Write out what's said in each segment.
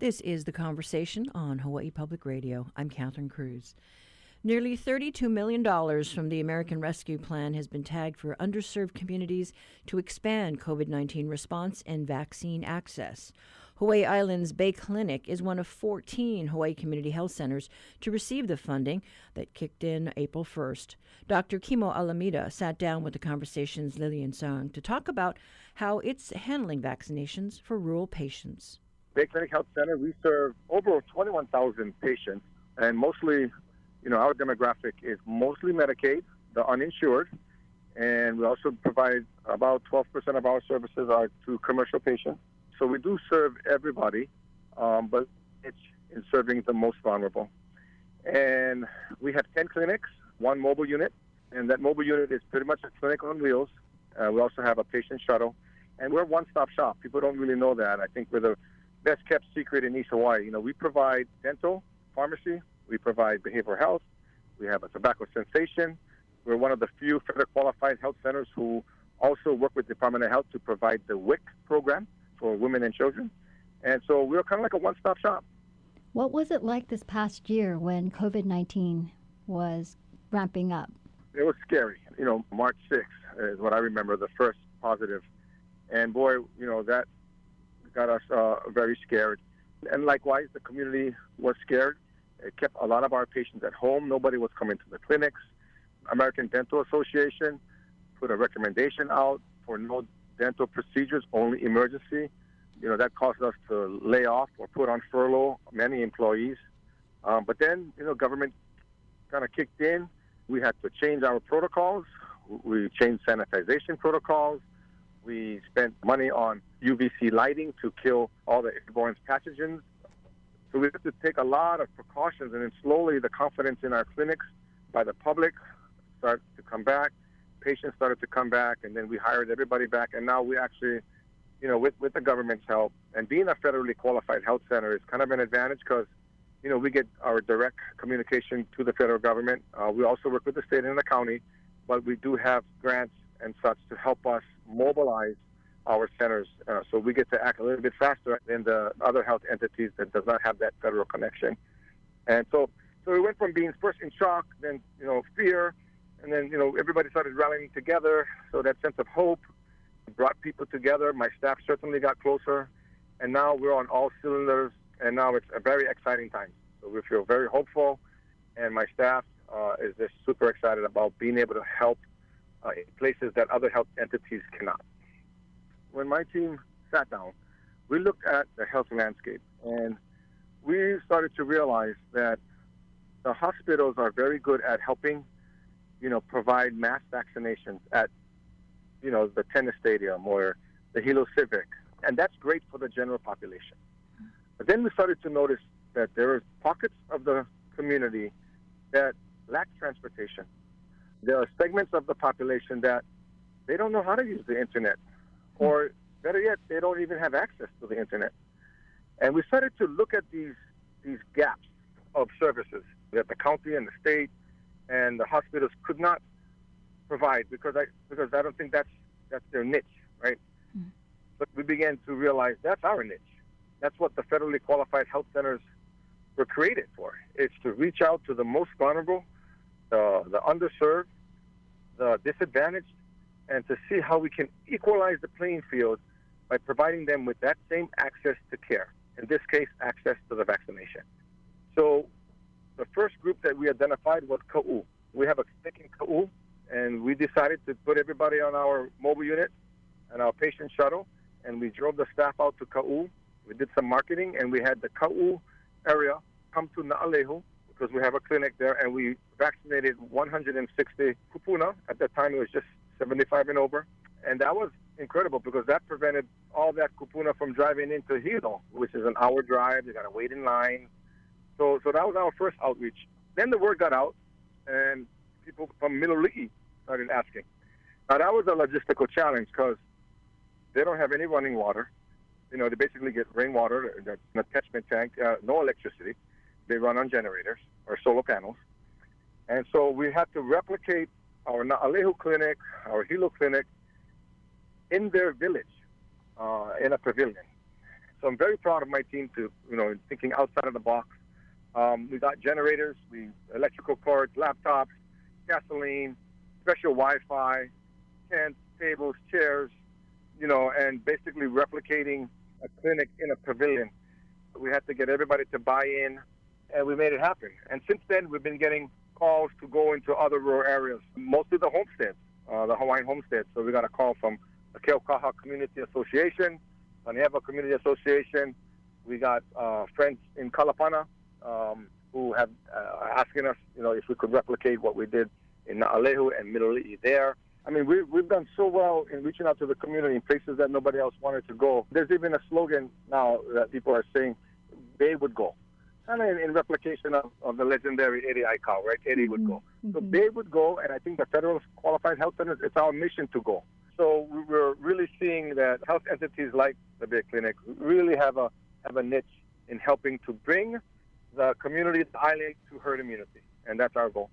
This is The Conversation on Hawaii Public Radio. I'm Catherine Cruz. Nearly $32 million from the American Rescue Plan has been tagged for underserved communities to expand COVID 19 response and vaccine access. Hawaii Island's Bay Clinic is one of 14 Hawaii Community Health Centers to receive the funding that kicked in April 1st. Dr. Kimo Alameda sat down with the Conversation's Lillian Song to talk about how it's handling vaccinations for rural patients. Bay Clinic Health Center, we serve over 21,000 patients, and mostly, you know, our demographic is mostly Medicaid, the uninsured, and we also provide about 12% of our services are to commercial patients. So we do serve everybody, um, but it's in serving the most vulnerable. And we have 10 clinics, one mobile unit, and that mobile unit is pretty much a clinic on wheels. Uh, we also have a patient shuttle, and we're a one-stop shop. People don't really know that. I think we're the best kept secret in East Hawaii. You know, we provide dental, pharmacy, we provide behavioral health, we have a tobacco cessation. We're one of the few federal qualified health centers who also work with Department of Health to provide the WIC program for women and children. And so we're kind of like a one-stop shop. What was it like this past year when COVID 19 was ramping up? It was scary. You know, March 6th is what I remember, the first positive. And boy, you know, that got us uh, very scared. And likewise, the community was scared. It kept a lot of our patients at home. Nobody was coming to the clinics. American Dental Association put a recommendation out for no dental procedures, only emergency. You know, that caused us to lay off or put on furlough many employees. Um, but then, you know, government kind of kicked in. We had to change our protocols. We changed sanitization protocols. We spent money on UVC lighting to kill all the airborne pathogens. So we had to take a lot of precautions, and then slowly the confidence in our clinics by the public started to come back. Patients started to come back, and then we hired everybody back. And now we actually, you know, with, with the government's help and being a federally qualified health center is kind of an advantage because, you know, we get our direct communication to the federal government. Uh, we also work with the state and the county, but we do have grants and such to help us mobilize our centers. Uh, so we get to act a little bit faster than the other health entities that does not have that federal connection. And so, so we went from being first in shock, then you know fear, and then you know everybody started rallying together. So that sense of hope brought people together. My staff certainly got closer, and now we're on all cylinders. And now it's a very exciting time. So we feel very hopeful, and my staff uh, is just super excited about being able to help uh, in places that other health entities cannot. When my team sat down, we looked at the health landscape and we started to realize that the hospitals are very good at helping, you know, provide mass vaccinations at, you know, the tennis stadium or the Hilo Civic, and that's great for the general population. But then we started to notice that there are pockets of the community that lack transportation there are segments of the population that they don't know how to use the internet, or better yet, they don't even have access to the internet. And we started to look at these these gaps of services that the county and the state and the hospitals could not provide because I because I don't think that's that's their niche, right? Mm-hmm. But we began to realize that's our niche. That's what the federally qualified health centers were created for. It's to reach out to the most vulnerable the, the underserved, the disadvantaged, and to see how we can equalize the playing field by providing them with that same access to care. In this case, access to the vaccination. So the first group that we identified was Ka'u. We have a clinic in Ka'u, and we decided to put everybody on our mobile unit and our patient shuttle, and we drove the staff out to Ka'u. We did some marketing, and we had the Ka'u area come to Na'alehu because we have a clinic there, and we vaccinated 160 kupuna. At that time, it was just 75 and over, and that was incredible because that prevented all that kupuna from driving into Hilo, which is an hour drive. They got to wait in line. So, so that was our first outreach. Then the word got out, and people from Miloli'i started asking. Now that was a logistical challenge because they don't have any running water. You know, they basically get rainwater, that's an attachment tank, uh, no electricity. They run on generators or solar panels. And so we had to replicate our Na'alehu clinic, our Hilo clinic, in their village, uh, in a pavilion. So I'm very proud of my team to, you know, thinking outside of the box. Um, we got generators, we electrical cords, laptops, gasoline, special Wi-Fi, tents, tables, chairs, you know, and basically replicating a clinic in a pavilion. We had to get everybody to buy in, and we made it happen. And since then, we've been getting calls to go into other rural areas, mostly the homesteads, uh, the Hawaiian homesteads. So we got a call from the Keaukaha Community Association, Panaewa Community Association. We got uh, friends in Kalapana um, who have uh, asking us, you know, if we could replicate what we did in Naalehu and Miloli'i there. I mean, we, we've done so well in reaching out to the community in places that nobody else wanted to go. There's even a slogan now that people are saying they would go. Kind of in, in replication of, of the legendary Eddie Aikau, right? Eddie mm-hmm. would go. Mm-hmm. So they would go, and I think the federal qualified health centers, it's our mission to go. So we're really seeing that health entities like the Bay Clinic really have a have a niche in helping to bring the community, the island, to herd immunity, and that's our goal.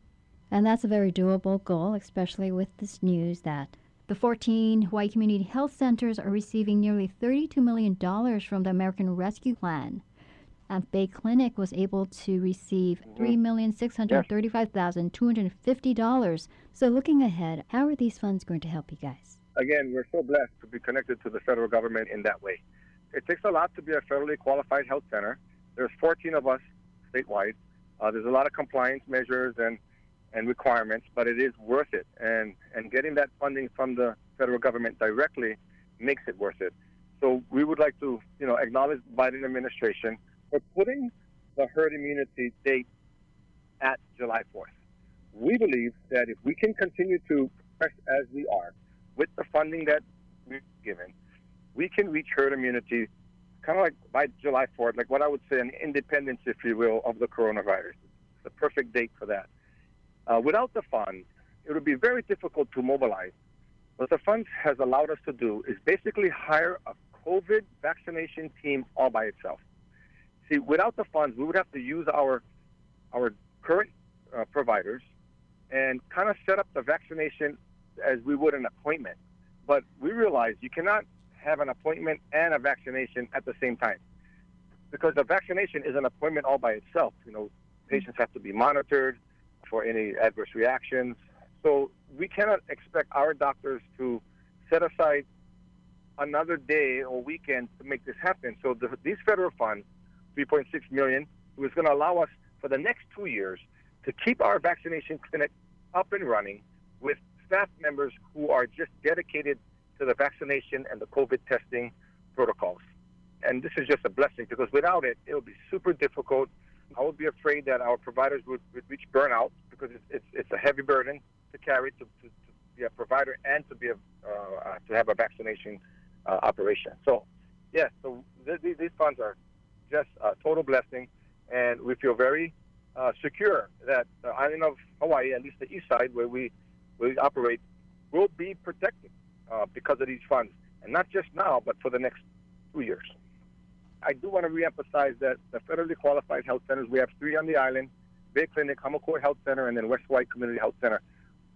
And that's a very doable goal, especially with this news that the 14 Hawaii Community Health Centers are receiving nearly $32 million from the American Rescue Plan. And Bay Clinic was able to receive mm-hmm. $3,635,250. So, looking ahead, how are these funds going to help you guys? Again, we're so blessed to be connected to the federal government in that way. It takes a lot to be a federally qualified health center. There's 14 of us statewide. Uh, there's a lot of compliance measures and and requirements, but it is worth it. And and getting that funding from the federal government directly makes it worth it. So we would like to, you know, acknowledge the Biden administration for putting the herd immunity date at July 4th. We believe that if we can continue to press as we are with the funding that we've given, we can reach herd immunity kind of like by July 4th, like what I would say an independence, if you will, of the coronavirus. The perfect date for that. Uh, without the funds, it would be very difficult to mobilize. What the funds has allowed us to do is basically hire a COVID vaccination team all by itself. See, without the funds, we would have to use our our current uh, providers and kind of set up the vaccination as we would an appointment. But we realize you cannot have an appointment and a vaccination at the same time because the vaccination is an appointment all by itself. You know, patients have to be monitored for any adverse reactions. So we cannot expect our doctors to set aside another day or weekend to make this happen. So the, these federal funds, 3.6 million, was going to allow us for the next two years to keep our vaccination clinic up and running with staff members who are just dedicated to the vaccination and the COVID testing protocols. And this is just a blessing because without it, it would be super difficult I would be afraid that our providers would, would reach burnout because it's, it's, it's, a heavy burden to carry to, to, to be a provider and to be a, uh, to have a vaccination uh, operation. So, yes, so th- these funds are just a total blessing, and we feel very uh, secure that the island of Hawaii, at least the east side where we, we operate, will be protected uh, because of these funds, and not just now, but for the next two years. I do want to reemphasize that the federally qualified health centers, we have three on the island, Bay Clinic, Hamakua Health Center, and then West Hawaii Community Health Center.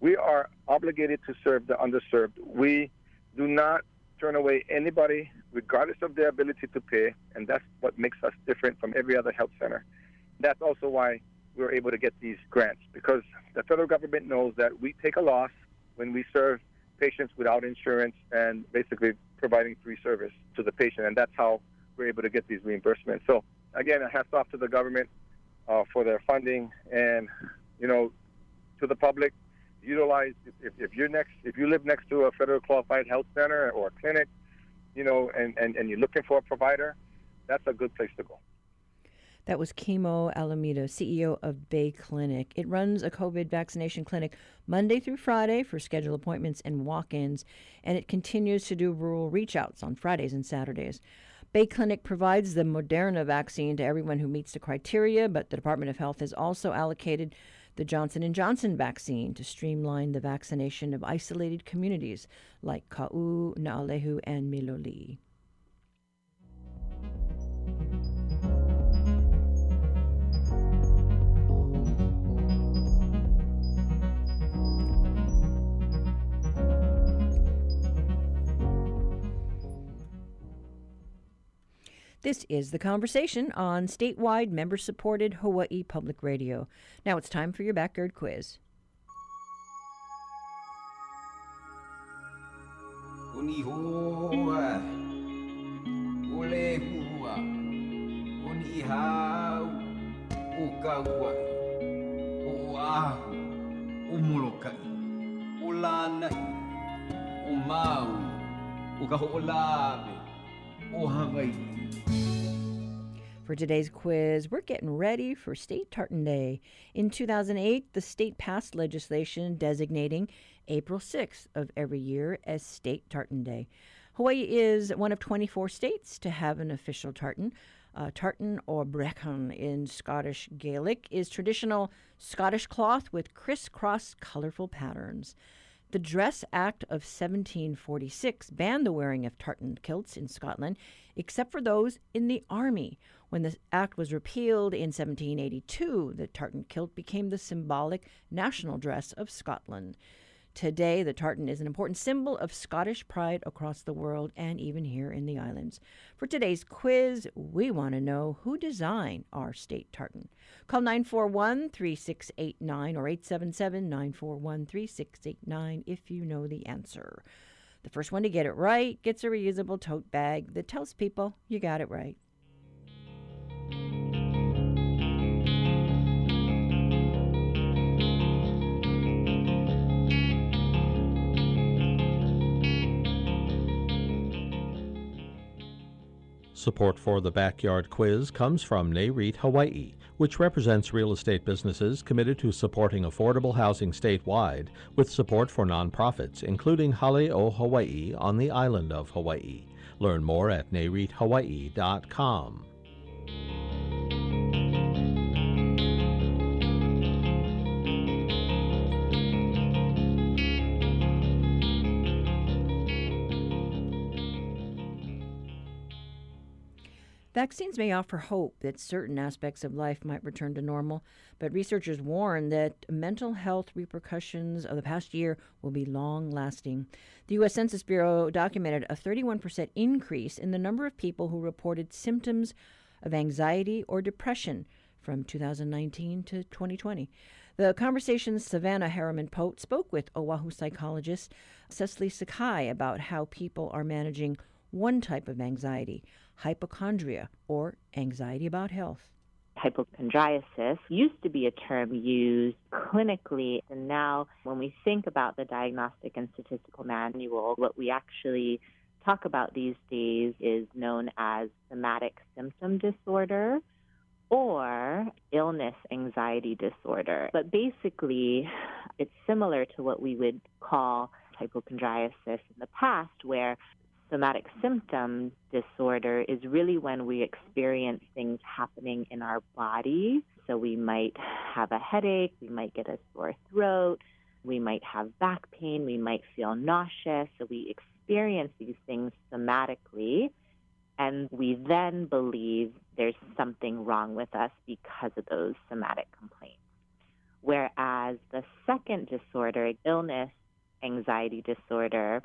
We are obligated to serve the underserved. We do not turn away anybody, regardless of their ability to pay, and that's what makes us different from every other health center. That's also why we're able to get these grants, because the federal government knows that we take a loss when we serve patients without insurance and basically providing free service to the patient, and that's how we're able to get these reimbursements. So again, a hats off to the government uh, for their funding, and you know, to the public, utilize if, if you're next, if you live next to a federal qualified health center or a clinic, you know, and, and, and you're looking for a provider, that's a good place to go. That was Kimo Alameda, CEO of Bay Clinic. It runs a COVID vaccination clinic Monday through Friday for scheduled appointments and walk ins, and it continues to do rural reach outs on Fridays and Saturdays. Bay Clinic provides the Moderna vaccine to everyone who meets the criteria, but the Department of Health has also allocated the Johnson & Johnson vaccine to streamline the vaccination of isolated communities like Kau, Naalehu, and Miloli'i. This is the conversation on statewide member supported Hawaii Public Radio. Now it's time for your backyard quiz. For today's quiz, we're getting ready for State Tartan Day. In 2008, the state passed legislation designating April 6th of every year as State Tartan Day. Hawaii is one of 24 states to have an official tartan. Uh, tartan or breacan in Scottish Gaelic is traditional Scottish cloth with crisscross colorful patterns. The Dress Act of 1746 banned the wearing of tartan kilts in Scotland, except for those in the army. When the act was repealed in 1782, the tartan kilt became the symbolic national dress of Scotland. Today, the tartan is an important symbol of Scottish pride across the world and even here in the islands. For today's quiz, we want to know who designed our state tartan. Call 941 3689 or 877 941 3689 if you know the answer. The first one to get it right gets a reusable tote bag that tells people you got it right. Support for the Backyard Quiz comes from NAREIT Hawaii, which represents real estate businesses committed to supporting affordable housing statewide with support for nonprofits, including Hale o Hawaii on the island of Hawaii. Learn more at nareithawaii.com. Vaccines may offer hope that certain aspects of life might return to normal, but researchers warn that mental health repercussions of the past year will be long lasting. The U.S. Census Bureau documented a 31% increase in the number of people who reported symptoms of anxiety or depression from 2019 to 2020. The conversation's Savannah Harriman Pote spoke with Oahu psychologist Cecily Sakai about how people are managing one type of anxiety hypochondria, or anxiety about health. Hypochondriasis used to be a term used clinically, and now when we think about the Diagnostic and Statistical Manual, what we actually talk about these days is known as somatic symptom disorder or illness anxiety disorder. But basically, it's similar to what we would call hypochondriasis in the past, where somatic symptom disorder is really when we experience things happening in our body. So we might have a headache, we might get a sore throat, we might have back pain, we might feel nauseous. So we experience these things somatically, and we then believe there's something wrong with us because of those somatic complaints. Whereas the second disorder, illness anxiety disorder,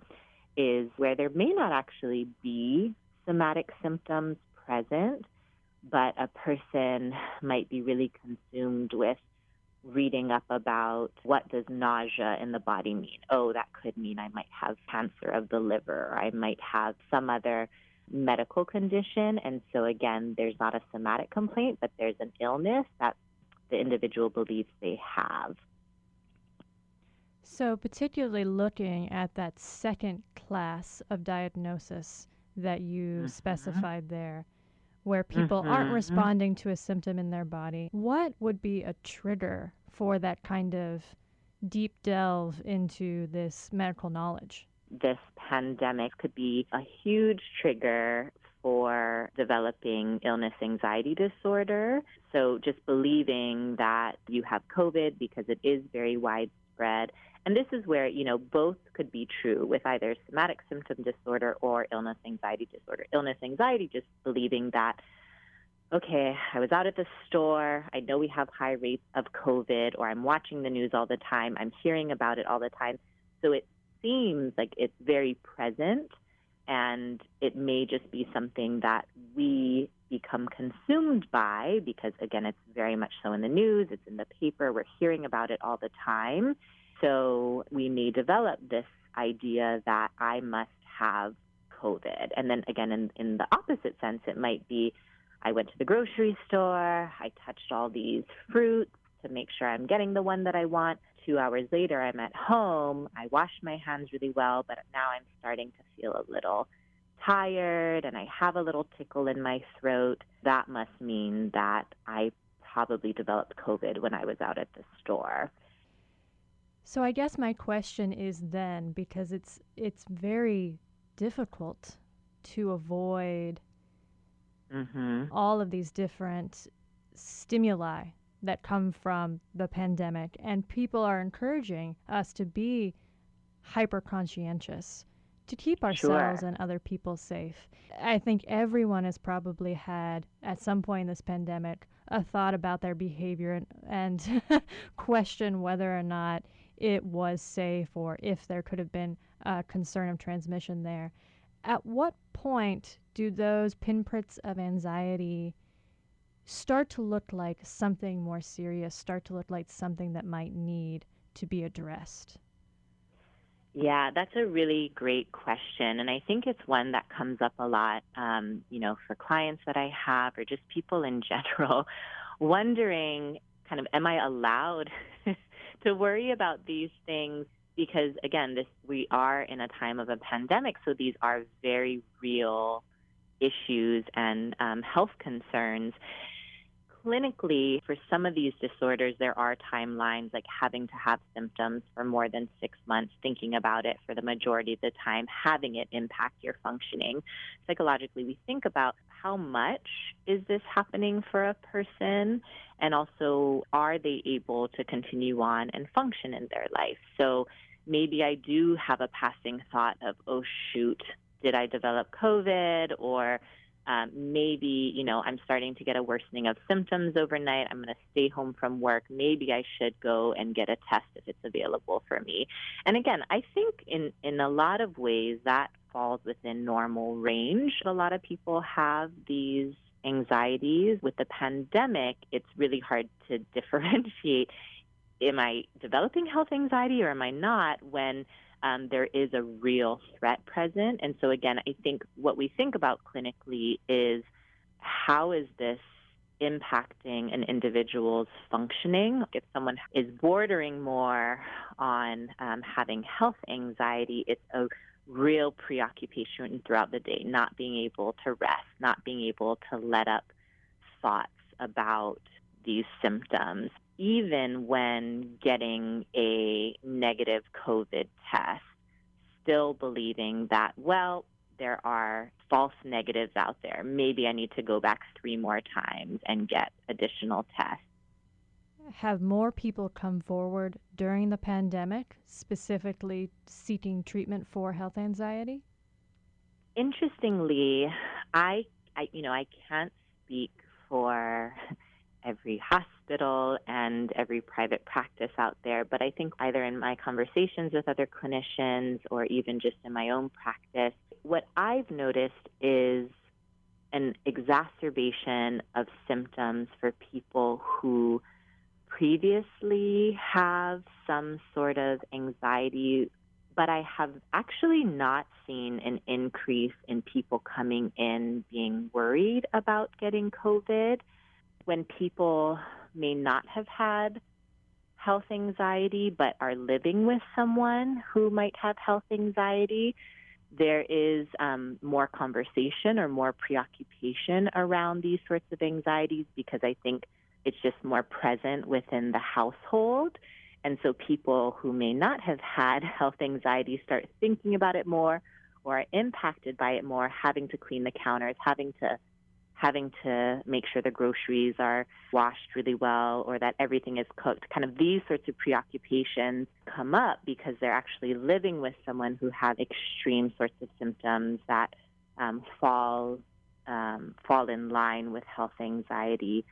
is where there may not actually be somatic symptoms present, but a person might be really consumed with reading up about what does nausea in the body mean. Oh, that could mean I might have cancer of the liver, or I might have some other medical condition. And so again, there's not a somatic complaint, but there's an illness that the individual believes they have. So, particularly looking at that second class of diagnosis that you mm-hmm. specified there, where people mm-hmm. aren't responding to a symptom in their body, what would be a trigger for that kind of deep delve into this medical knowledge? This pandemic could be a huge trigger for developing illness anxiety disorder. So, just believing that you have COVID because it is very widespread and this is where, you know, both could be true with either somatic symptom disorder or illness anxiety disorder. Illness anxiety, just believing that, okay, I was out at the store, I know we have high rates of COVID, or I'm watching the news all the time, I'm hearing about it all the time. So it seems like it's very present. and it may just be something that we become consumed by because, again, it's very much so in the news, it's in the paper, we're hearing about it all the time. So we may develop this idea that I must have COVID. And then again, in, in the opposite sense, it might be I went to the grocery store, I touched all these fruits to make sure I'm getting the one that I want. Two hours later, I'm at home, I washed my hands really well, but now I'm starting to feel a little tired and I have a little tickle in my throat. That must mean that I probably developed COVID when I was out at the store. So I guess my question is then because it's it's very difficult to avoid mm-hmm. all of these different stimuli that come from the pandemic and people are encouraging us to be hyper conscientious to keep ourselves sure. and other people safe. I think everyone has probably had at some point in this pandemic a thought about their behavior and, and question whether or not it was safe or if there could have been a concern of transmission there. At what point do those pinpricks of anxiety start to look like something more serious, start to look like something that might need to be addressed? Yeah, that's a really great question. And I think it's one that comes up a lot, um, you know, for clients that I have or just people in general, wondering kind of, am I allowed to worry about these things? Because again, this we are in a time of a pandemic, so these are very real issues and um, health concerns clinically, for some of these disorders, there are timelines like having to have symptoms for more than six months, thinking about it for the majority of the time, having it impact your functioning. Psychologically, we think about how much is this happening for a person, and also are they able to continue on and function in their life. So maybe I do have a passing thought of, oh, shoot, did I develop COVID? Or um, maybe, you know, I'm starting to get a worsening of symptoms overnight. I'm going to stay home from work. Maybe I should go and get a test if it's available for me. And again, I think in, in a lot of ways that falls within normal range. A lot of people have these anxieties. With the pandemic, it's really hard to differentiate am I developing health anxiety or am I not when um, there is a real threat present. And so, again, I think what we think about clinically is how is this impacting an individual's functioning? If someone is bordering more on um, having health anxiety, it's a real preoccupation throughout the day, not being able to rest, not being able to let up thoughts about these symptoms even when getting a negative COVID test, still believing that, well, there are false negatives out there. Maybe I need to go back three more times and get additional tests. Have more people come forward during the pandemic, specifically seeking treatment for health anxiety? Interestingly, I, I you know, I can't speak for every hospital and every private practice out there. But I think either in my conversations with other clinicians or even just in my own practice, what I've noticed is an exacerbation of symptoms for people who previously have some sort of anxiety, but I have actually not seen an increase in people coming in being worried about getting COVID when people may not have had health anxiety but are living with someone who might have health anxiety, there is um, more conversation or more preoccupation around these sorts of anxieties because I think it's just more present within the household. And so people who may not have had health anxiety start thinking about it more or are impacted by it more, having to clean the counters, having to having to make sure the groceries are washed really well or that everything is cooked. Kind of these sorts of preoccupations come up because they're actually living with someone who has extreme sorts of symptoms that um, fall um, fall in line with health anxiety.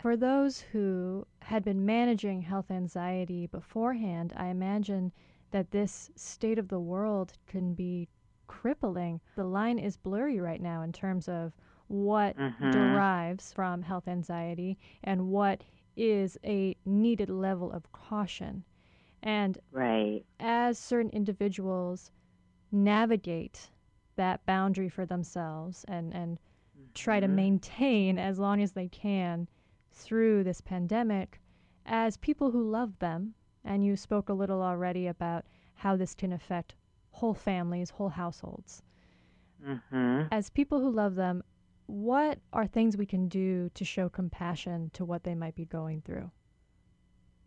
For those who had been managing health anxiety beforehand, I imagine that this state of the world can be crippling. The line is blurry right now in terms of what Mhm. derives from health anxiety and what is a needed level of caution. And Right. as certain individuals navigate that boundary for themselves and, and try to Mhm. maintain as long as they can through this pandemic, as people who love them, and you spoke a little already about how this can affect whole families, whole households. Mhm. As people who love them, what are things we can do to show compassion to what they might be going through?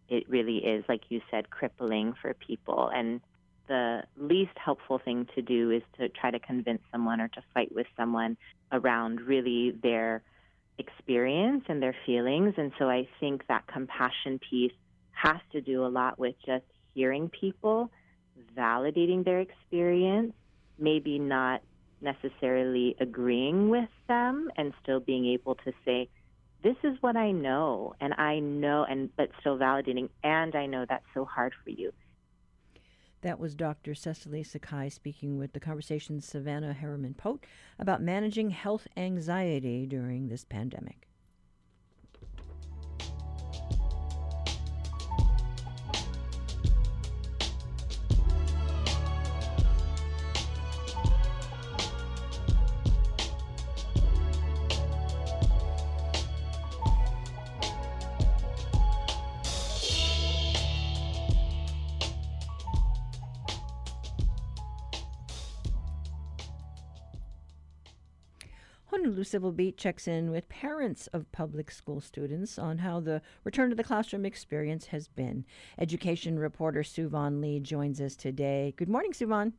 it really is, like you said, crippling for people. And the least helpful thing to do is to try to convince someone or to fight with someone around really their experience and their feelings. And so I think that compassion piece has to do a lot with just hearing people, validating their experience, maybe not necessarily agreeing with them, and still being able to say, this is what I know, and I know, and but still validating, and I know that's so hard for you. That was Dr. Cecily Sakai speaking with the conversation Savannah Harriman Pote about managing health anxiety during this pandemic. Civil Beat checks in with parents of public school students on how the return to the classroom experience has been. Education reporter Suevon Lee joins us today. Good morning, Suevon.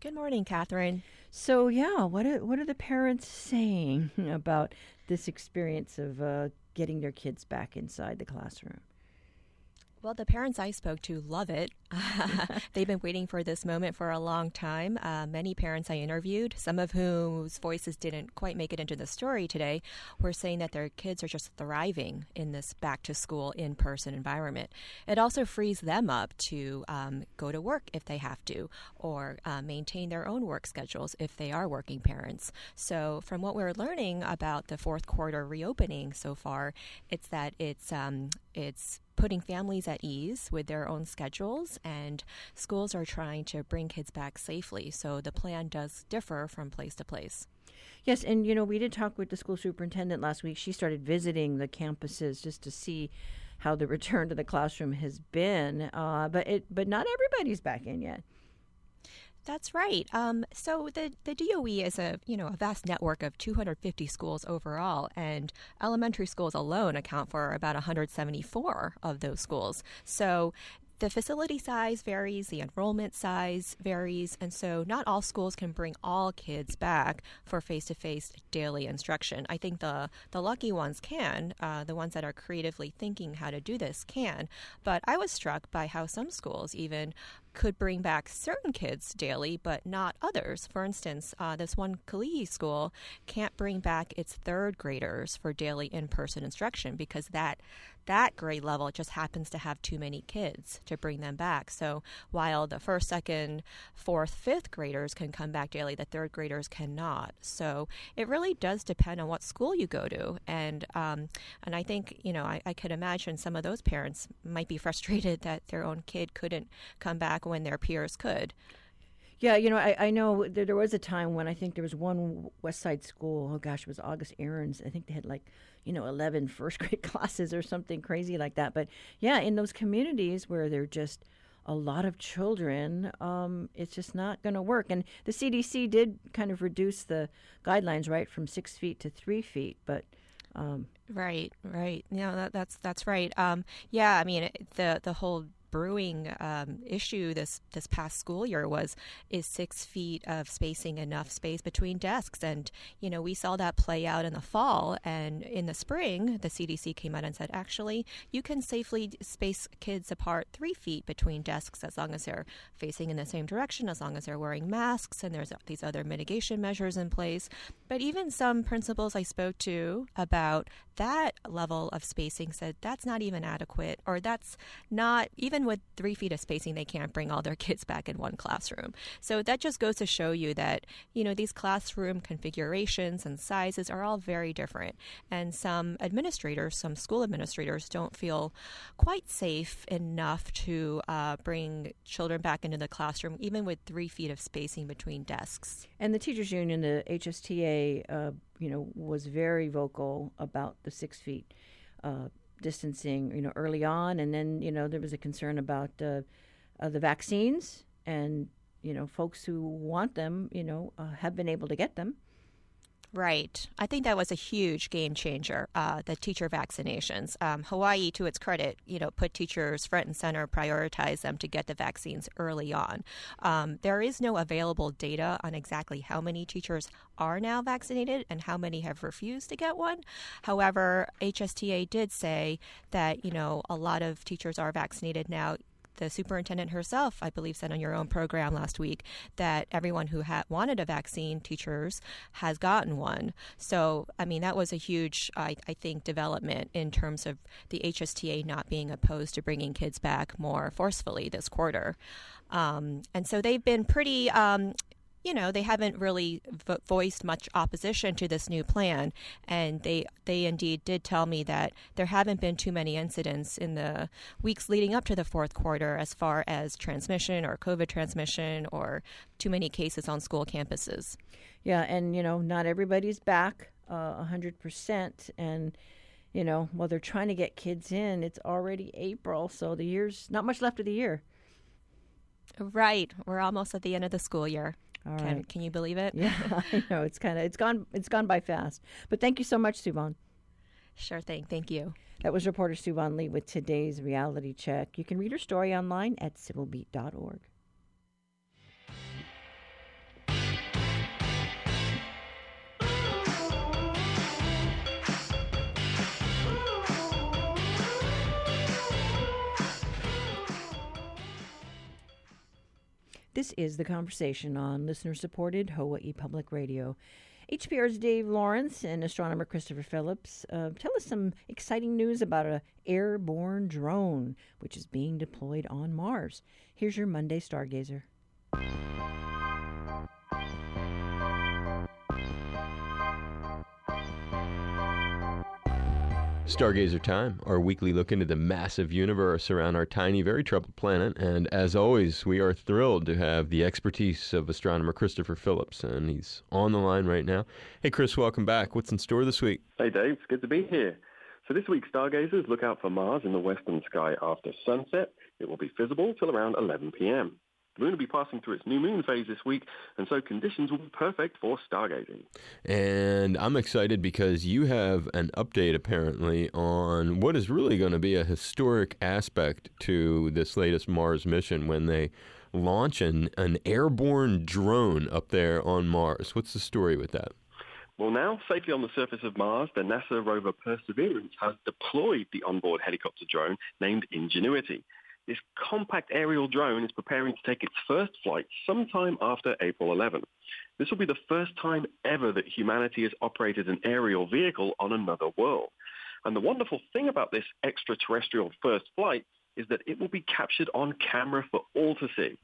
Good morning, Catherine. So, yeah, what are, what are the parents saying about this experience of uh, getting their kids back inside the classroom? Well, the parents I spoke to love it. They've been waiting for this moment for a long time. Uh, many parents I interviewed, some of whose voices didn't quite make it into the story today, were saying that their kids are just thriving in this back to school in person environment. It also frees them up to um, go to work if they have to, or uh, maintain their own work schedules if they are working parents. So, from what we're learning about the fourth quarter reopening so far, it's that it's um, it's putting families at ease with their own schedules, and schools are trying to bring kids back safely. So the plan does differ from place to place. Yes, and you know, we did talk with the school superintendent last week. She started visiting the campuses just to see how the return to the classroom has been. Uh, but it, but not everybody's back in yet. That's right. Um, so the the DOE is a you know a vast network of 250 schools overall, and elementary schools alone account for about 174 of those schools. So the facility size varies, the enrollment size varies, and so not all schools can bring all kids back for face-to-face daily instruction. I think the the lucky ones can, uh, the ones that are creatively thinking how to do this can. But I was struck by how some schools even could bring back certain kids daily, but not others. For instance, uh, this one Kalihi school can't bring back its third graders for daily in-person instruction because that that grade level just happens to have too many kids to bring them back. So while the first, second, fourth, fifth graders can come back daily, the third graders cannot. So it really does depend on what school you go to, and um, and I think you know I, I could imagine some of those parents might be frustrated that their own kid couldn't come back when their peers could. Yeah, you know, I, I know there, there was a time when I think there was one West Side school. Oh gosh, it was August Ahrens. I think they had like, you know, 11 first grade classes or something crazy like that. But yeah, in those communities where they're just a lot of children, um, it's just not going to work. And the CDC did kind of reduce the guidelines, right, from six feet to three feet. But um, Right, right. Yeah, that, that's that's right. Um, yeah, I mean the the whole brewing um, issue this this past school year was is six feet of spacing enough space between desks, and you know we saw that play out in the fall and in the spring. The CDC came out and said actually you can safely space kids apart three feet between desks as long as they're facing in the same direction, as long as they're wearing masks, and there's these other mitigation measures in place. But even some principals I spoke to about that level of spacing said that's not even adequate, or that's not even even with three feet of spacing, they can't bring all their kids back in one classroom. So that just goes to show you that, you know, these classroom configurations and sizes are all very different. And some administrators, some school administrators, don't feel quite safe enough to uh, bring children back into the classroom, even with three feet of spacing between desks. And the teachers union, the HSTA, uh, you know, was very vocal about the six feet uh, distancing, you know, early on, and then you know there was a concern about uh, uh, the vaccines, and you know, folks who want them, you know, uh, have been able to get them. Right. I think that was a huge game changer, uh, the teacher vaccinations. Um, Hawaii, to its credit, you know, put teachers front and center, prioritize them to get the vaccines early on. Um, there is no available data on exactly how many teachers are now vaccinated and how many have refused to get one. However, HSTA did say that, you know, a lot of teachers are vaccinated now the superintendent herself, I believe, said on your own program last week that everyone who had wanted a vaccine, teachers, has gotten one. So, I mean, that was a huge, I, I think, development in terms of the HSTA not being opposed to bringing kids back more forcefully this quarter. Um, and so they've been pretty um, you know they haven't really vo- voiced much opposition to this new plan. And they they indeed did tell me that there haven't been too many incidents in the weeks leading up to the fourth quarter as far as transmission or covid transmission or too many cases on school campuses. Yeah and you know not everybody's back uh, 100% and you know while they're trying to get kids in it's already april so the year's not much left of the year. Right. We're almost at the end of the school year all can, right. can you believe it? Yeah, I know it's kind of it's gone it's gone by fast. But thank you so much, Suevon. Sure thing. Thank you. That was reporter Suevon Lee with today's reality check. You can read her story online at civilbeat.org. This is the conversation on listener supported Hawaii Public Radio. HPR's Dave Lawrence and astronomer Christopher Phillips uh, tell us some exciting news about a airborne drone which is being deployed on Mars. Here's your Monday Stargazer. Stargazer Time, our weekly look into the massive universe around our tiny, very troubled planet. And as always, we are thrilled to have the expertise of astronomer Christopher Phillips, and he's on the line right now. Hey, Chris, welcome back. What's in store this week? Hey, Dave. It's good to be here. So this week, stargazers look out for Mars in the western sky after sunset. It will be visible till around 11 p.m. The moon will be passing through its new moon phase this week, and so conditions will be perfect for stargazing. And I'm excited because you have an update apparently on what is really going to be a historic aspect to this latest Mars mission when they launch an, an airborne drone up there on Mars. What's the story with that? Well, now, safely on the surface of Mars, the NASA rover Perseverance has deployed the onboard helicopter drone named Ingenuity. This compact aerial drone is preparing to take its first flight sometime after April 11. This will be the first time ever that humanity has operated an aerial vehicle on another world. And the wonderful thing about this extraterrestrial first flight is that it will be captured on camera for all to see.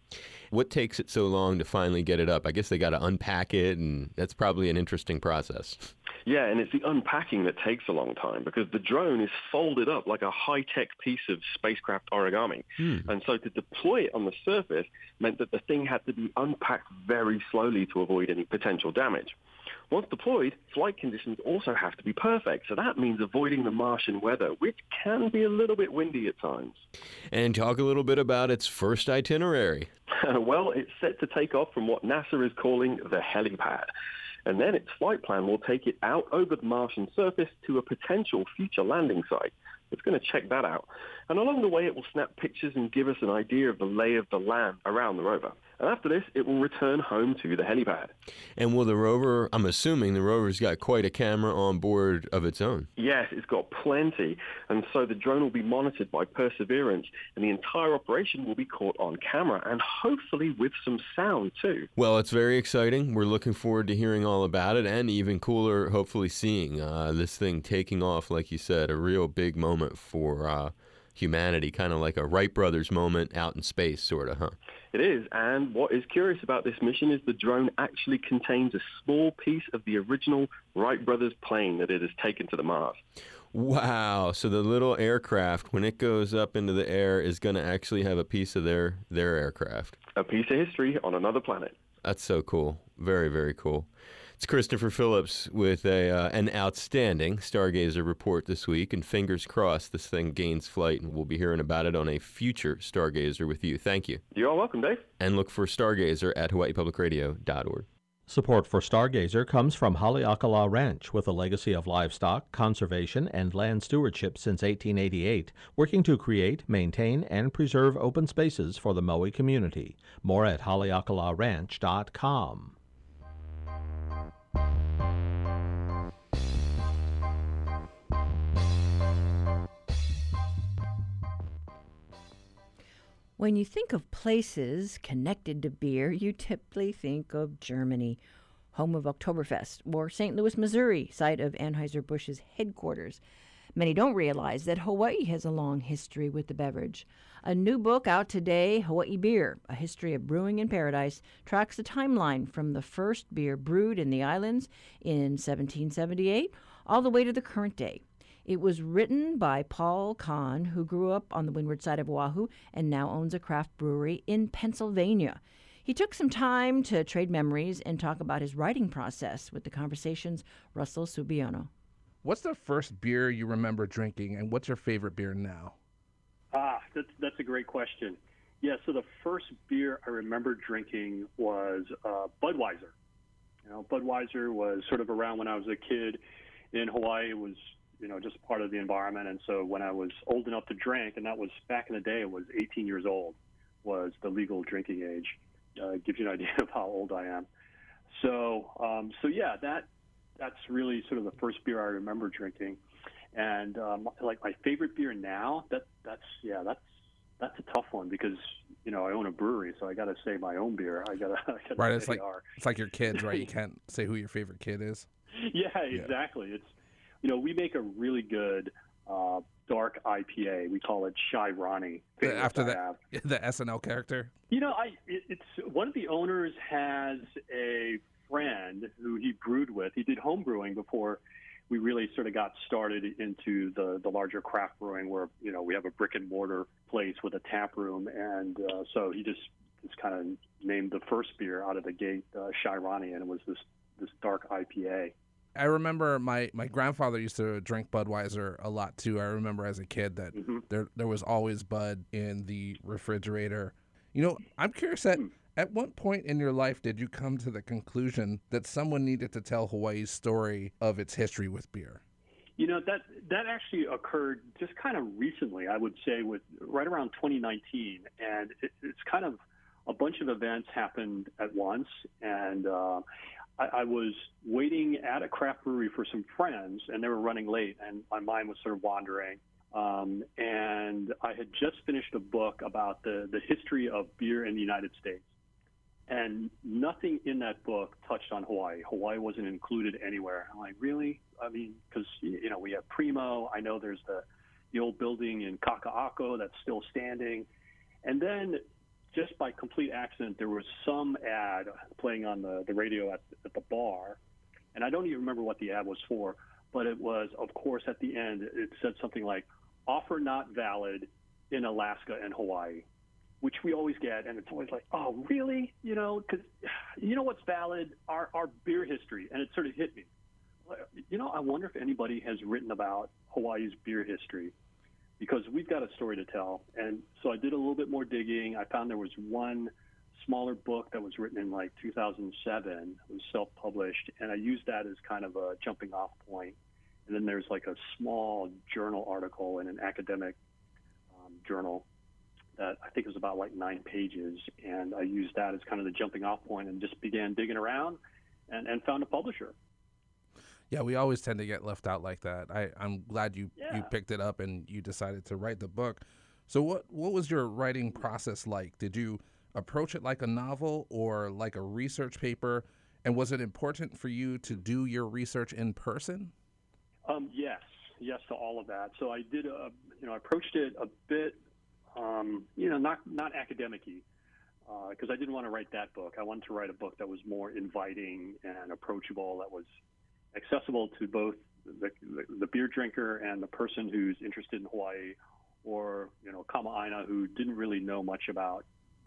What takes it so long to finally get it up? I guess they got to unpack it, and that's probably an interesting process. Yeah, and it's the unpacking that takes a long time because the drone is folded up like a high-tech piece of spacecraft origami. Hmm. And so to deploy it on the surface meant that the thing had to be unpacked very slowly to avoid any potential damage. Once deployed, flight conditions also have to be perfect, so that means avoiding the Martian weather, which can be a little bit windy at times. And talk a little bit about its first itinerary. well, it's set to take off from what NASA is calling the helipad. And then its flight plan will take it out over the Martian surface to a potential future landing site. It's going to check that out. And along the way, it will snap pictures and give us an idea of the lay of the land around the rover. And after this, it will return home to the helipad. And will the rover, I'm assuming the rover's got quite a camera on board of its own. Yes, it's got plenty. And so the drone will be monitored by Perseverance, and the entire operation will be caught on camera, and hopefully with some sound too. Well, it's very exciting. We're looking forward to hearing all about it, and even cooler, hopefully seeing uh, this thing taking off, like you said, a real big moment for. Uh, humanity, kind of like a Wright brothers moment out in space, sort of, huh? It is, and what is curious about this mission is the drone actually contains a small piece of the original Wright brothers plane that it has taken to the Mars. Wow! So the little aircraft, when it goes up into the air, is going to actually have a piece of their their aircraft. A piece of history on another planet. That's so cool. Very very cool. It's Christopher Phillips with a uh, an outstanding Stargazer report this week, and fingers crossed this thing gains flight, and we'll be hearing about it on a future Stargazer with you. Thank you. You're all welcome, Dave. And look for Stargazer at HawaiiPublicRadio.org. Support for Stargazer comes from Haleakala Ranch, with a legacy of livestock, conservation, and land stewardship since 1888, working to create, maintain, and preserve open spaces for the Maui community. More at haleakalaranch.com. When you think of places connected to beer, you typically think of Germany, home of Oktoberfest, or St. Louis, Missouri, site of Anheuser-Busch's headquarters. Many don't realize that Hawaii has a long history with the beverage. A new book out today, Hawaii Beer, A History of Brewing in Paradise, tracks the timeline from the first beer brewed in the islands in 1778 all the way to the current day. It was written by Paul Kan, who grew up on the windward side of Oahu and now owns a craft brewery in Pennsylvania. He took some time to trade memories and talk about his writing process with the conversation's Russell Subiono. What's the first beer you remember drinking, and what's your favorite beer now? Ah, that's that's a great question. Yeah, so the first beer I remember drinking was uh, Budweiser. You know, Budweiser was sort of around when I was a kid in Hawaii. It was you know just part of the environment, and so when I was old enough to drink, and that was back in the day, it was 18 years old was the legal drinking age. Uh, gives you an idea of how old I am. So um, so yeah, that that's really sort of the first beer I remember drinking. And um, like my favorite beer now, that that's yeah, that's that's a tough one because you know I own a brewery, so I got to say my own beer. I got to right. It's like are. it's like your kids, right? You can't say who your favorite kid is. Yeah, exactly. It's you know we make a really good uh, dark IPA. We call it Shy Ronnie. After the the SNL character. You know, I it, it's one of the owners has a friend who he brewed with. He did home brewing before we really sort of got started into the the larger craft brewing, where you know we have a brick and mortar place with a tap room, and uh, so he just just kind of named the first beer out of the gate uh, Shy Ronnie, and it was this this dark IPA. I remember my, my grandfather used to drink Budweiser a lot too. I remember as a kid that mm-hmm. there there was always Bud in the refrigerator. You know, I'm curious that mm. At what point in your life did you come to the conclusion that someone needed to tell Hawaii's story of its history with beer? You know that that actually occurred just kind of recently. I would say with right around 2019, and it, it's kind of a bunch of events happened at once, and uh, I, was waiting at a craft brewery for some friends, and they were running late, and my mind was sort of wandering. Um, and I had just finished a book about the the history of beer in the United States and nothing in that book touched on Hawaii. Hawaii wasn't included anywhere. I'm like, really? I mean, because you know we have Primo. I know there's the the old building in Kaka'ako that's still standing, and then just by complete accident, there was some ad playing on the the radio at, at the bar, and I don't even remember what the ad was for, but it was, of course, at the end it said something like, "Offer not valid in Alaska and Hawaii." Which we always get, and it's always like, oh, really? You know, because you know what's valid? Our our beer history, and it sort of hit me. You know, I wonder if anybody has written about Hawaii's beer history, because we've got a story to tell. And so I did a little bit more digging. I found there was one smaller book that was written in like 2007. It was self-published, and I used that as kind of a jumping-off point. And then there's like a small journal article in an academic um, journal that I think it was about like nine pages, and I used that as kind of the jumping off point and just began digging around and, and found a publisher. Yeah, we always tend to get left out like that. I, I'm glad you, yeah. you picked it up and you decided to write the book. So what what was your writing process like? Did you approach it like a novel or like a research paper? And was it important for you to do your research in person? Um, yes, yes to all of that. So I did, a, you know, I approached it a bit, um, you know, not not academic-y, because uh, I didn't want to write that book. I wanted to write a book that was more inviting and approachable, that was accessible to both the, the, the beer drinker and the person who's interested in Hawaii, or you know, Kama'aina who didn't really know much about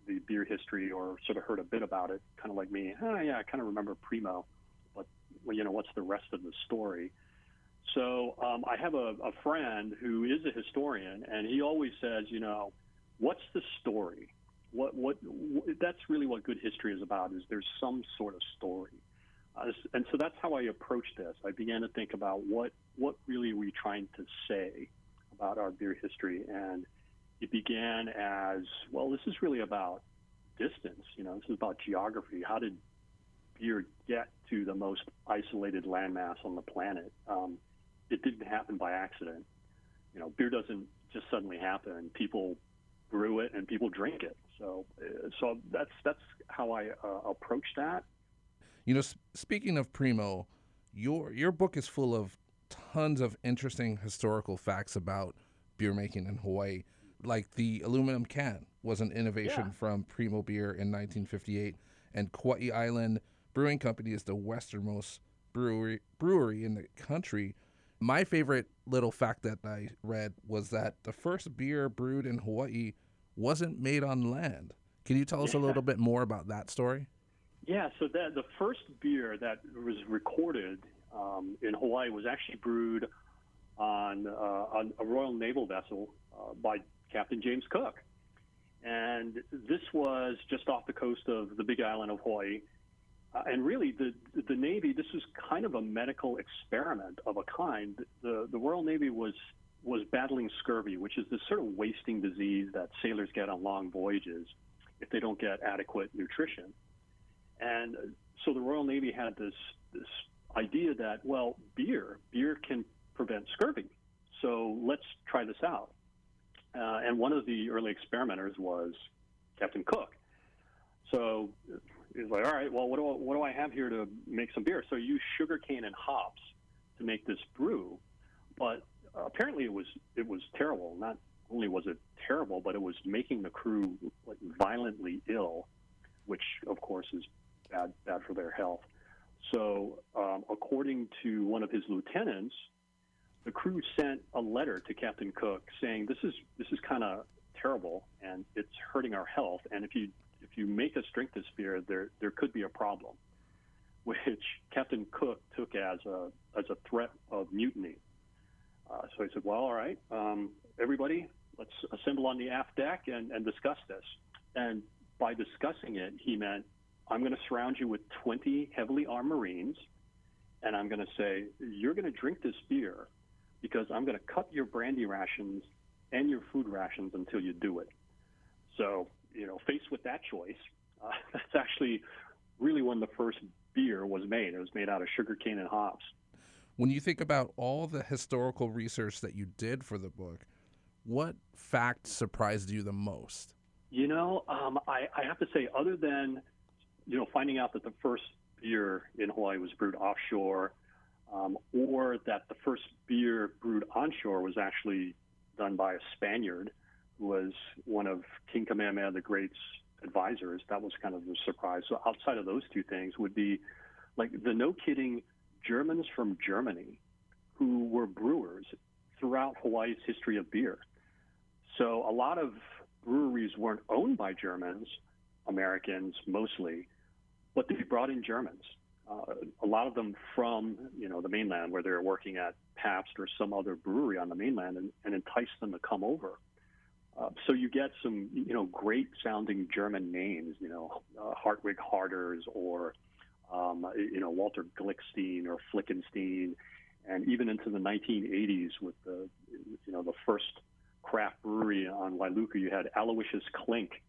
the beer history or sort of heard a bit about it, kind of like me. Oh, yeah, I kind of remember Primo, but well, you know, what's the rest of the story? So um, I have a, a friend who is a historian, and he always says, you know, what's the story? What, what, what that's really what good history is about. Is there's some sort of story, uh, and so that's how I approached this. I began to think about what what really are we trying to say about our beer history, and it began as well. This is really about distance. You know, this is about geography. How did beer get to the most isolated landmass on the planet? Um, it didn't happen by accident. You know, beer doesn't just suddenly happen. People brew it and people drink it. So, uh, so that's that's how I uh, approach that. You know, speaking of Primo, your your book is full of tons of interesting historical facts about beer making in Hawaii. Like the aluminum can was an innovation yeah. from Primo Beer in 1958, and Kauai Island Brewing Company is the westernmost brewery brewery in the country. My favorite little fact that I read was that the first beer brewed in Hawaii wasn't made on land. Can you tell us yeah. a little bit more about that story? Yeah, so that the first beer that was recorded um, in Hawaii was actually brewed on, uh, on a Royal Naval vessel uh, by Captain James Cook. And this was just off the coast of the big island of Hawaii. Uh, and really, the the Navy this was kind of a medical experiment of a kind. The the Royal Navy was was battling scurvy, which is this sort of wasting disease that sailors get on long voyages if they don't get adequate nutrition. And so the Royal Navy had this this idea that well, beer beer can prevent scurvy, so let's try this out. Uh, and one of the early experimenters was Captain Cook. So he's like, all right, well, what do I, what do I have here to make some beer? So use sugar cane and hops to make this brew, but apparently it was it was terrible. Not only was it terrible, but it was making the crew like violently ill, which of course is bad bad for their health. So, um, according to one of his lieutenants, the crew sent a letter to Captain Cook saying, "This is this is kind of terrible, and it's hurting our health. And if you if you make us drink this beer, there there could be a problem, which Captain Cook took as a as a threat of mutiny. Uh, so he said, "Well, all right, um, everybody, let's assemble on the aft deck and, and discuss this." And by discussing it, he meant, "I'm going to surround you with 20 heavily armed Marines, and I'm going to say you're going to drink this beer because I'm going to cut your brandy rations." And your food rations until you do it. So you know, faced with that choice, uh, that's actually really when the first beer was made. It was made out of sugar cane and hops. When you think about all the historical research that you did for the book, what fact surprised you the most? You know, um, I, I have to say, other than you know finding out that the first beer in Hawaii was brewed offshore, um, or that the first beer brewed onshore was actually done by a Spaniard was one of King Kamehameha the Great's advisors. That was kind of a surprise. So outside of those two things would be like the no kidding Germans from Germany who were brewers throughout Hawaii's history of beer. So a lot of breweries weren't owned by Germans, Americans mostly, but they brought in Germans. Uh, a lot of them from you know the mainland where they were working at Pabst or some other brewery on the mainland and, and enticed them to come over. Uh, so you get some, you know, great sounding German names, you know, uh, Hartwig Harders or, um, you know, Walter Glickstein or Flickenstein, and even into the 1980s with the, you know, the first craft brewery on Wailuku, you had Aloysius Klink.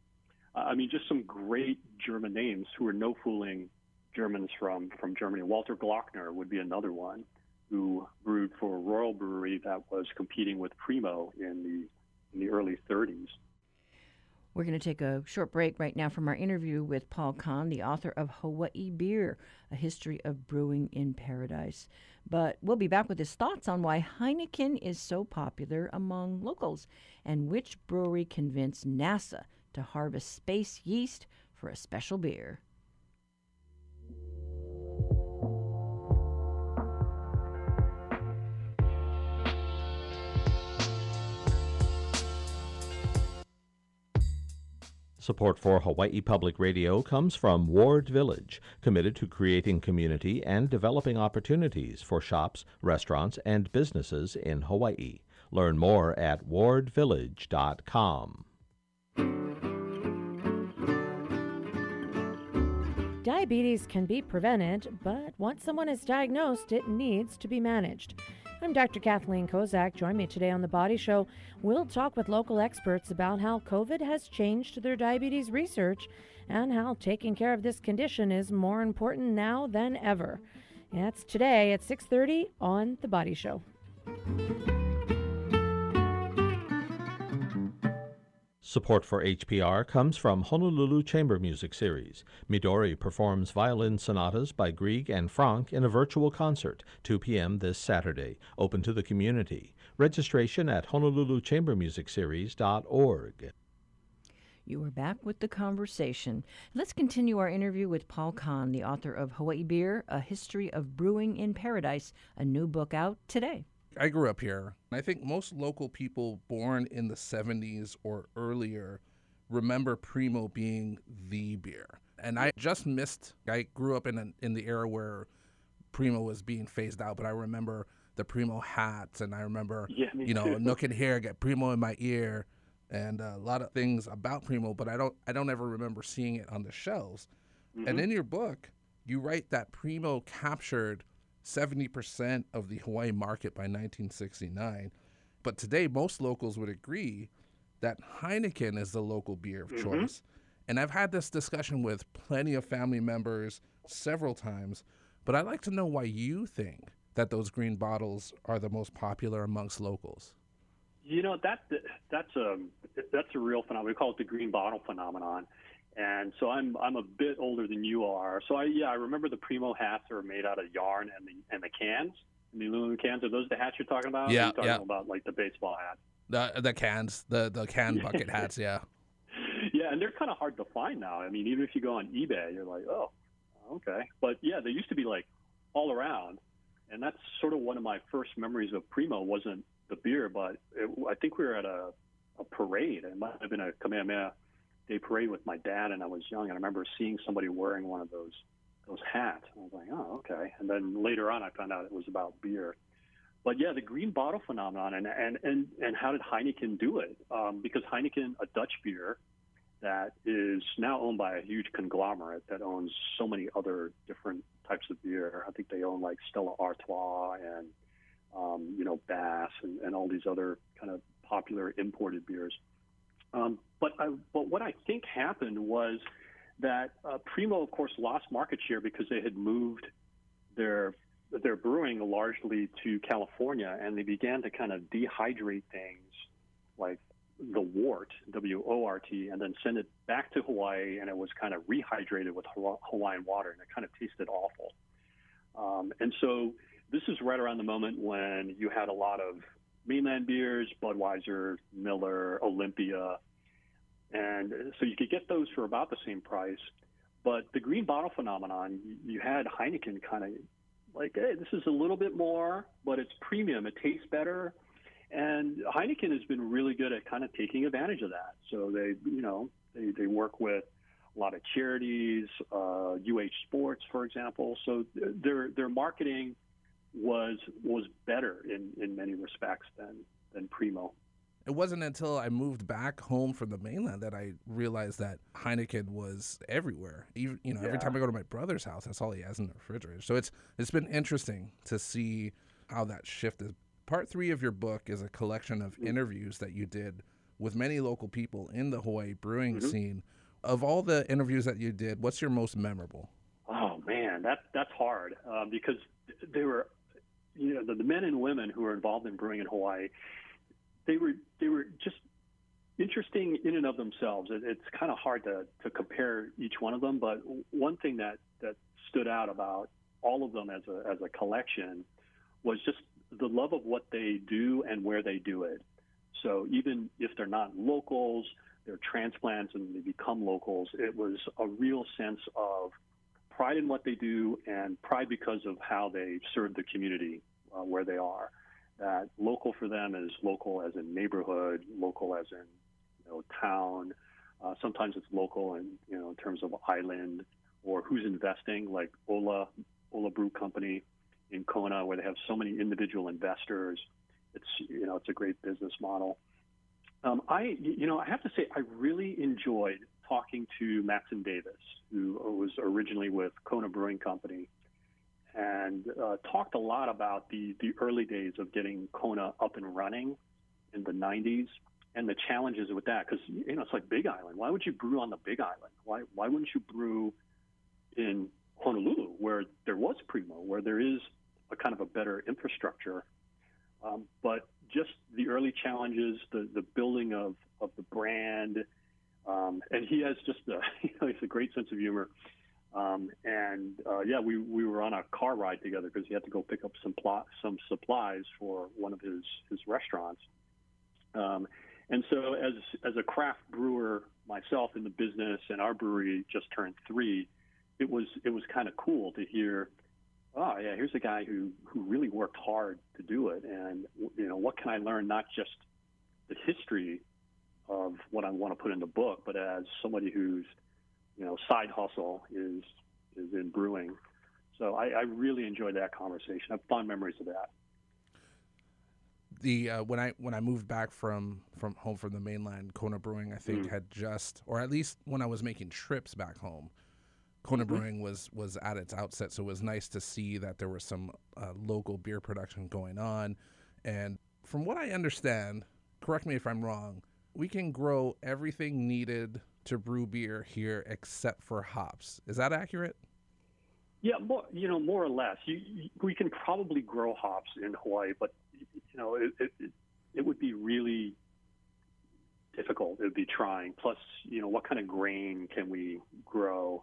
Uh, I mean, just some great German names who are no fooling Germans from from Germany. Walter Glockner would be another one who brewed for a Royal Brewery that was competing with Primo in the in the early 30s. We're going to take a short break right now from our interview with Paul Kan, the author of Hawaii Beer, A History of Brewing in Paradise. But we'll be back with his thoughts on why Heineken is so popular among locals and which brewery convinced NASA to harvest space yeast for a special beer. Support for Hawaii Public Radio comes from Ward Village, committed to creating community and developing opportunities for shops, restaurants, and businesses in Hawaii. Learn more at wardvillage.com. Diabetes can be prevented, but once someone is diagnosed, it needs to be managed. I'm Dr. Kathleen Kozak. Join me today on The Body Show. We'll talk with local experts about how COVID has changed their diabetes research and how taking care of this condition is more important now than ever. That's today at 6:30 on The Body Show. Support for HPR comes from Honolulu Chamber Music Series. Midori performs violin sonatas by Grieg and Franck in a virtual concert, 2 p.m. this Saturday, open to the community. Registration at honoluluchambermusicseries.org. You are back with the conversation. Let's continue our interview with Paul Kan, the author of Hawaii Beer, A History of Brewing in Paradise, a new book out today. I grew up here. And I think most local people born in the 70s or earlier remember Primo being the beer. And I just missed, I grew up in, an, in the era where Primo was being phased out, but I remember the Primo hats and I remember, Yeah, you know, too. Nook and Hair, get Primo in my ear and a lot of things about Primo, but I don't, I don't ever remember seeing it on the shelves. And Mhm. in your book, you write that Primo captured 70% of the Hawaii market by 1969. But today, most locals would agree that Heineken is the local beer of Mhm. choice. And I've had this discussion with plenty of family members several times, but I'd like to know why you think that those green bottles are the most popular amongst locals. You know that that's a that's a real phenomenon. We call it the green bottle phenomenon. And so I'm I'm a bit older than you are. So I yeah I remember the Primo hats that were made out of yarn and the and the cans, the aluminum cans. Are those the hats you're talking about? Yeah, talking yeah. about like the baseball hat. The the cans, the the can bucket hats, yeah. Yeah, and they're kind of hard to find now. I mean, even if you go on eBay, you're like, oh, okay. But yeah, they used to be like all around, and that's sort of one of my first memories of Primo. wasn't the beer, but it, I think we were at a, a parade. It might have been a Kamehameha Day parade with my dad, and I was young, and I remember seeing somebody wearing one of those those hats. I was like, oh, okay. And then later on, I found out it was about beer. But yeah, the green bottle phenomenon, and and and, and how did Heineken do it? Um, because Heineken, a Dutch beer that is now owned by a huge conglomerate that owns so many other different types of beer. I think they own like Stella Artois and um, you know Bass and, and all these other kind of popular imported beers. Um, but I, but what I think happened was that uh, Primo, of course, lost market share because they had moved their their brewing largely to California, and they began to kind of dehydrate things like the wort, W O R T, and then send it back to Hawaii, and it was kind of rehydrated with Hawaiian water, and it kind of tasted awful. Um, and so this is right around the moment when you had a lot of mainland beers, Budweiser, Miller, Olympia, and so you could get those for about the same price. But the green bottle phenomenon, you- had Heineken kind of like, hey, this is a little bit more, but it's premium. It tastes better. And Heineken has been really good at kind of taking advantage of that. So they, you know, they, they work with a lot of charities, uh, UH Sports, for example. So their their marketing was was better in, in many respects than than Primo. It wasn't until I moved back home from the mainland that I realized that Heineken was everywhere. Even you know, every time I go to my brother's house, that's all he has in the refrigerator. So it's it's been interesting to see how that shift is. Part three of your book is a collection of interviews that you did with many local people in the Hawaii brewing Mhm. scene. Of all the interviews that you did, what's your most memorable? Oh man, that that's hard um, because they were, you know, the, the men and women who are involved in brewing in Hawaii, they were they were just interesting in and of themselves. It, it's kind of hard to, to compare each one of them, but one thing that, that stood out about all of them as a, as a collection was just the love of what they do and where they do it. So even if they're not locals, they're transplants and they become locals, it was a real sense of pride in what they do and pride because of how they serve the community uh, where they are. That local for them is local as in neighborhood, local as in you know town. Uh, sometimes it's local in you know in terms of island or who's investing, like Ola Ola Brew Company in Kona, where they have so many individual investors. It's you know it's a great business model. Um, I you know I have to say I really enjoyed talking to Mattson Davis, who was originally with Kona Brewing Company, and uh, talked a lot about the the early days of getting Kona up and running in the 90s and the challenges with that because you know it's like Big Island. Why would you brew on the Big Island? Why why wouldn't you brew in Honolulu where there was Primo, where there is a kind of a better infrastructure? Um, but just the early challenges, the the building of of the brand, um, and he has just a he's a great sense of humor. Um, and uh, yeah, we, we were on a car ride together because he had to go pick up some pl- some supplies for one of his his restaurants. Um, and so, as as a craft brewer myself in the business, and our brewery just turned three, it was it was kind of cool to hear. Oh yeah, here's a guy who who really worked hard to do it, and you know what can I learn? Not just the history of what I want to put in the book, but as somebody who's you know side hustle is is in brewing. So I, I really enjoyed that conversation. I have fond memories of that the uh, when I when I moved back from from home from the mainland, Kona Brewing I think mm. had just, or at least when I was making trips back home, Kona mm-hmm. Brewing was was at its outset. So it was nice to see that there was some uh, local beer production going on, and from what I understand, correct me if I'm wrong, we can grow everything needed to brew beer here except for hops. Is that accurate? Yeah, more, you know, more or less. You, you, we can probably grow hops in Hawaii, but you know, it, it, it would be really difficult. It would be trying. Plus, you know, what kind of grain can we grow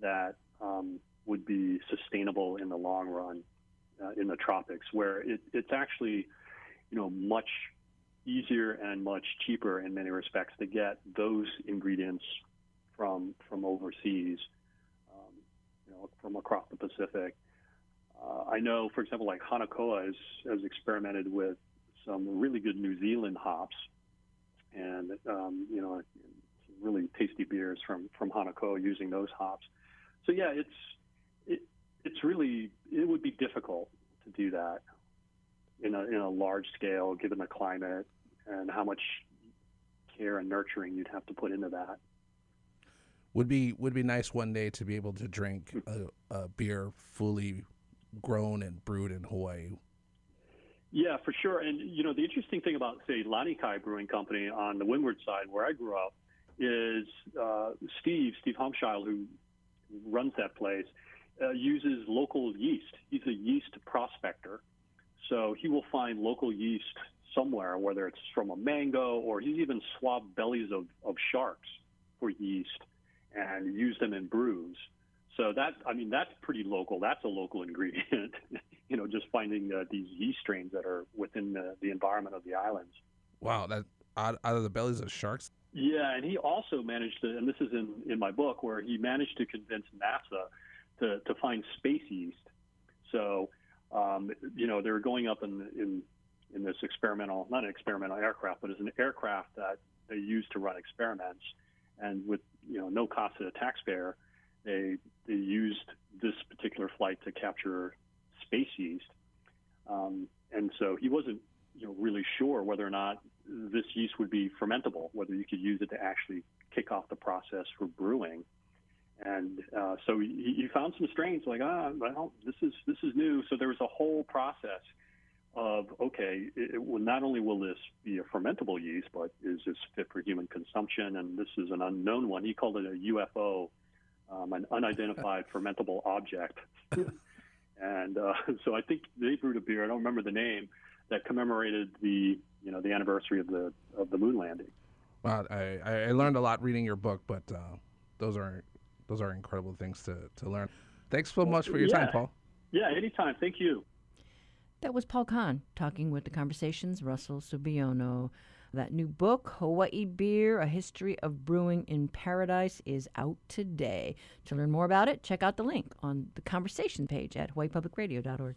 that um, would be sustainable in the long run uh, in the tropics, where it, it's actually, you know, much easier and much cheaper in many respects to get those ingredients from from overseas, um, you know, from across the Pacific. Uh, I know, for example, like Hanakoa has, has experimented with some really good New Zealand hops, and um, you know, really tasty beers from from Hanakoa using those hops. So yeah, it's it, it's really it would be difficult to do that in a in a large scale, given the climate and how much care and nurturing you'd have to put into that. Would be would be nice one day to be able to drink a, a beer fully grown and brewed in Hawaii. Yeah, for sure. And you know, the interesting thing about say Lanikai Brewing Company on the Windward side, where I grew up, is uh, Steve Steve Haumschild, who runs that place, uh, uses local yeast. He's a yeast prospector, so he will find local yeast somewhere, whether it's from a mango or he's even swabbed bellies of, of sharks for yeast and used them in brews. So that, I mean, that's pretty local. That's a local ingredient. you know, just finding uh, these yeast strains that are within the, the environment of the islands. Wow, that out, out of the bellies of sharks. Yeah, and he also managed to, and this is in in my book, where he managed to convince NASA to to find space yeast. So, um, you know, they were going up in in in this experimental, not an experimental aircraft, but as an aircraft that they used to run experiments, and with you know no cost to the taxpayer, they they used this particular flight to capture space yeast, um, and so he wasn't you know really sure whether or not this yeast would be fermentable, whether you could use it to actually kick off the process for brewing. And uh, so he found some strains like ah well this is this is new. So there was a whole process of okay, it, it will, not only will this be a fermentable yeast, but is this fit for human consumption? And this is an unknown one. He called it a UFO um, an unidentified fermentable object. and uh, so I think they brewed a beer. I don't remember the name that commemorated the you know the anniversary of the of the moon landing. Well, I, I learned a lot reading your book, but uh, those are those are incredible things to, to learn. Thanks so much for your yeah. time, Paul. Yeah, anytime. Thank you. That was Paul Kan talking with the Conversations, Russell Subiono. That new book, Hawaii Beer, A History of Brewing in Paradise, is out today. To learn more about it, check out the link on the conversation page at hawaiipublicradio.org.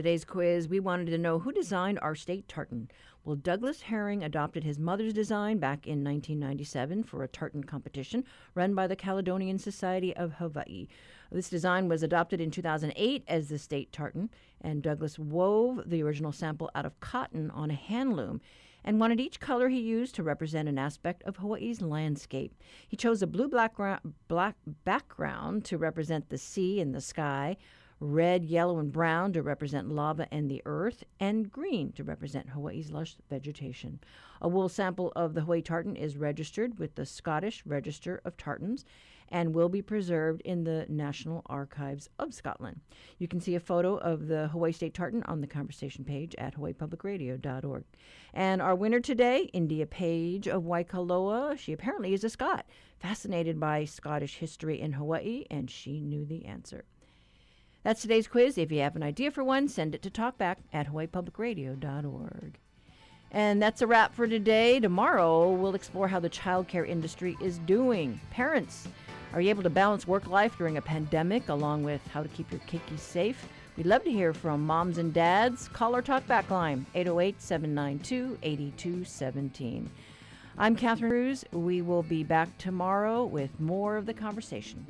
today's quiz, we wanted to know who designed our state tartan. Well, Douglas Herring adopted his mother's design back in 1997 for a tartan competition run by the Caledonian Society of Hawaii. This design was adopted in 2008 as the state tartan, and Douglas wove the original sample out of cotton on a hand loom and wanted each color he used to represent an aspect of Hawaii's landscape. He chose a blue black, black background to represent the sea and the sky, red, yellow, and brown to represent lava and the earth, and green to represent Hawaii's lush vegetation. A wool sample of the Hawaii tartan is registered with the Scottish Register of Tartans and will be preserved in the National Archives of Scotland. You can see a photo of the Hawaii State Tartan on the conversation page at hawaiipublicradio.org. And our winner today, India Page of Waikoloa, she apparently is a Scot, fascinated by Scottish history in Hawaii, and she knew the answer. That's today's quiz. If you have an idea for one, send it to talkback at hawaiipublicradio.org. And that's a wrap for today. Tomorrow, we'll explore how the childcare industry is doing. Parents, are you able to balance work life during a pandemic along with how to keep your keiki safe? We'd love to hear from moms and dads. Call our talkback line, 808 792 8217. I'm Catherine Cruz. We will be back tomorrow with more of the conversation.